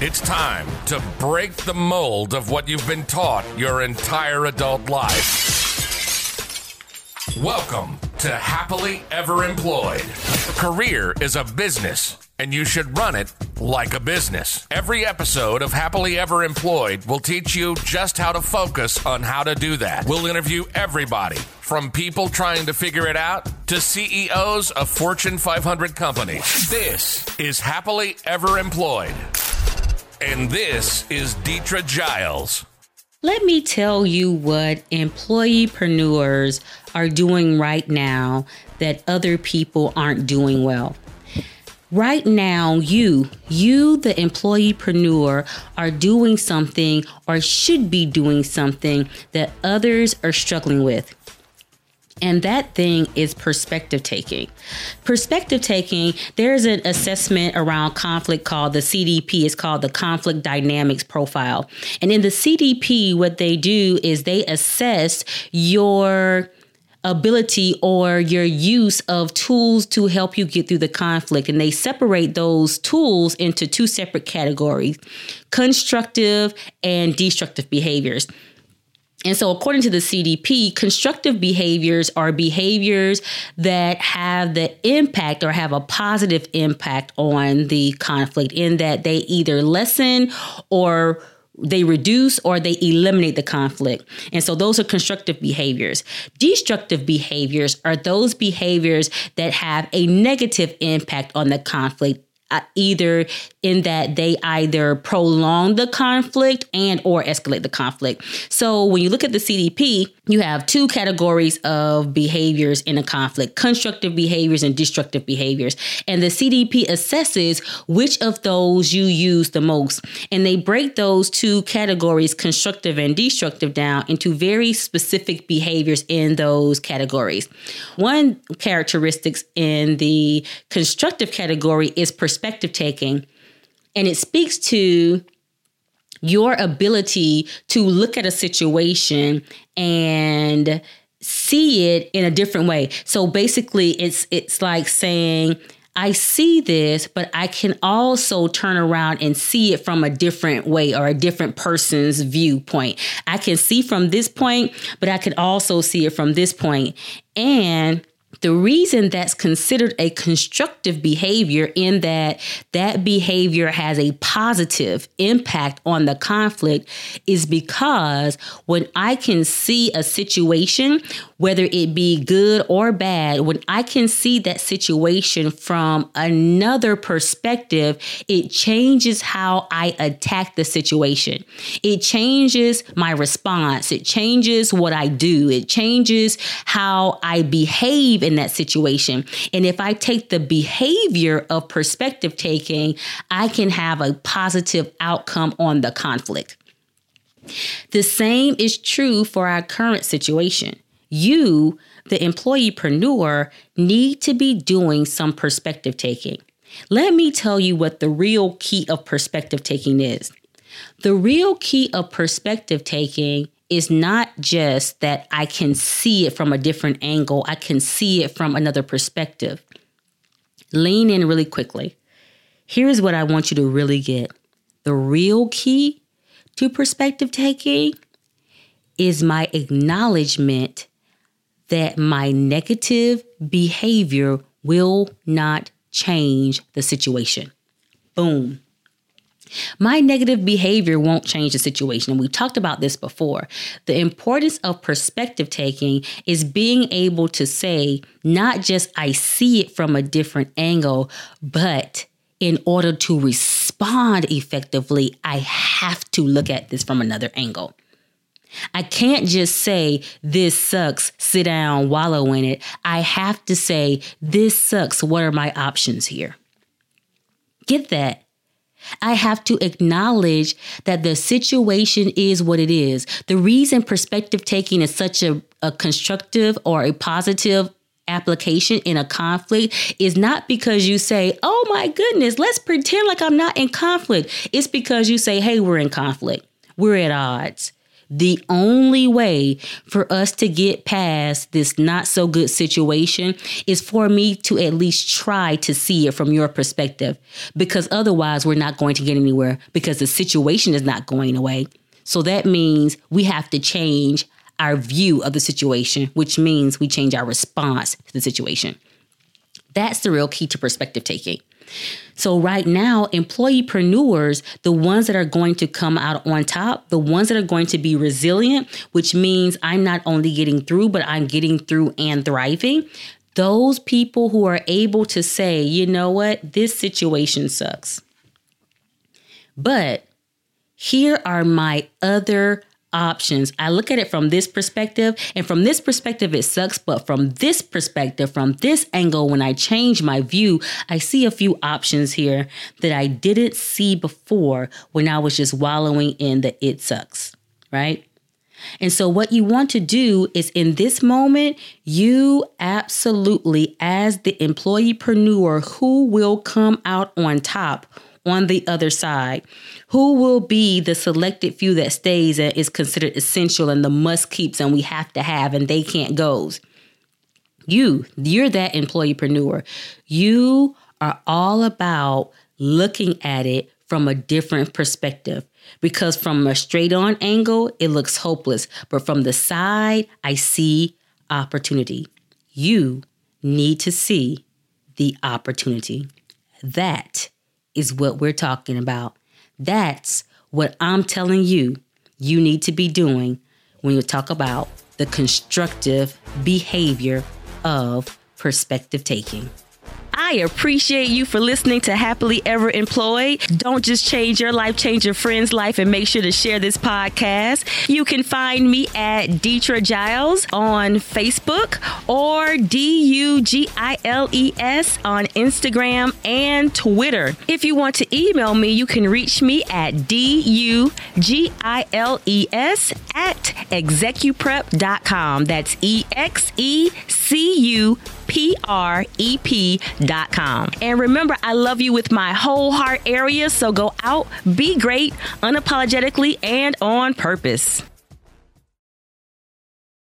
It's time to break the mold of what you've been taught your entire adult life. Welcome to Happily Ever Employed. Career is a business, and you should run it like a business. Every episode of Happily Ever Employed will teach you just how to focus on how to do that. We'll interview everybody from people trying to figure it out to CEOs of Fortune 500 companies. This is Happily Ever Employed. And this is Deetra Giles. Let me tell you what employeepreneurs are doing right now that other people aren't doing well. Right now, you, you, the employeepreneur, are doing something or should be doing something that others are struggling with. And that thing is perspective taking. Perspective taking, there's an assessment around conflict called the CDP. It's called the Conflict Dynamics Profile. And in the CDP, what they do is they assess your ability or your use of tools to help you get through the conflict. And they separate those tools into two separate categories constructive and destructive behaviors. And so, according to the CDP, constructive behaviors are behaviors that have the impact or have a positive impact on the conflict, in that they either lessen or they reduce or they eliminate the conflict. And so those are constructive behaviors. Destructive behaviors are those behaviors that have a negative impact on the conflict Uh, either in that they either prolong the conflict and or escalate the conflict. So when you look at the CDP, you have two categories of behaviors in a conflict, constructive behaviors and destructive behaviors. And the CDP assesses which of those you use the most. And they break those two categories, constructive and destructive down into very specific behaviors in those categories. One characteristics in the constructive category is perspective perspective taking. And it speaks to your ability to look at a situation and see it in a different way. So basically it's it's like saying I see this, but I can also turn around and see it from a different way or a different person's viewpoint. I can see from this point, but I can also see it from this point. And the reason that's considered a constructive behavior in that that behavior has a positive impact on the conflict is because when I can see a situation, whether it be good or bad, when I can see that situation from another perspective, it changes how I attack the situation. It changes my response. It changes what I do. It changes how I behave in that situation. And if I take the behavior of perspective taking, I can have a positive outcome on the conflict. The same is true for our current situation. You, the employeepreneur, need to be doing some perspective taking. Let me tell you what the real key of perspective taking is. The real key of perspective taking is not just that I can see it from a different angle, I can see it from another perspective. Lean in really quickly. Here's what I want you to really get the real key to perspective taking is my acknowledgement that my negative behavior will not change the situation. Boom. My negative behavior won't change the situation. And we talked about this before. The importance of perspective taking is being able to say, not just I see it from a different angle, but in order to respond effectively, I have to look at this from another angle. I can't just say, this sucks, sit down, wallow in it. I have to say, this sucks. What are my options here? Get that. I have to acknowledge that the situation is what it is. The reason perspective taking is such a, a constructive or a positive application in a conflict is not because you say, oh my goodness, let's pretend like I'm not in conflict. It's because you say, hey, we're in conflict. We're at odds. The only way for us to get past this not so good situation is for me to at least try to see it from your perspective, because otherwise, we're not going to get anywhere because the situation is not going away. So that means we have to change our view of the situation, which means we change our response to the situation. That's the real key to perspective taking. So right now, employeepreneurs, the ones that are going to come out on top, the ones that are going to be resilient, which means I'm not only getting through, but I'm getting through and thriving. Those people who are able to say, you know what, this situation sucks. But here are my other options. I look at it from this perspective, and from this perspective, it sucks. But from this perspective, from this angle, when I change my view, I see a few options here that I didn't see before when I was just wallowing in the it sucks, right? And so, what you want to do is in this moment, you absolutely, as the employeepreneur who will come out on top on the other side? Who will be the selected few that stays and is considered essential and the must keeps and we have to have and they can't goes? You, you're that employeepreneur. You are all about looking at it from a different perspective because from a straight on angle, it looks hopeless. But from the side, I see opportunity. You need to see the opportunity. That is what we're talking about. That's what I'm telling you you need to be doing when you talk about the constructive behavior of perspective taking. I appreciate you for listening to Happily Ever Employed. Don't just change your life, change your friend's life, and make sure to share this podcast. You can find me at Deetra Giles on Facebook or D U G I L E S on Instagram and Twitter. If you want to email me, you can reach me at D U G I L E S at execuprep.com. That's E X E C U P R E P dot com. And remember, I love you with my whole heart area, so go out, be great, unapologetically, and on purpose.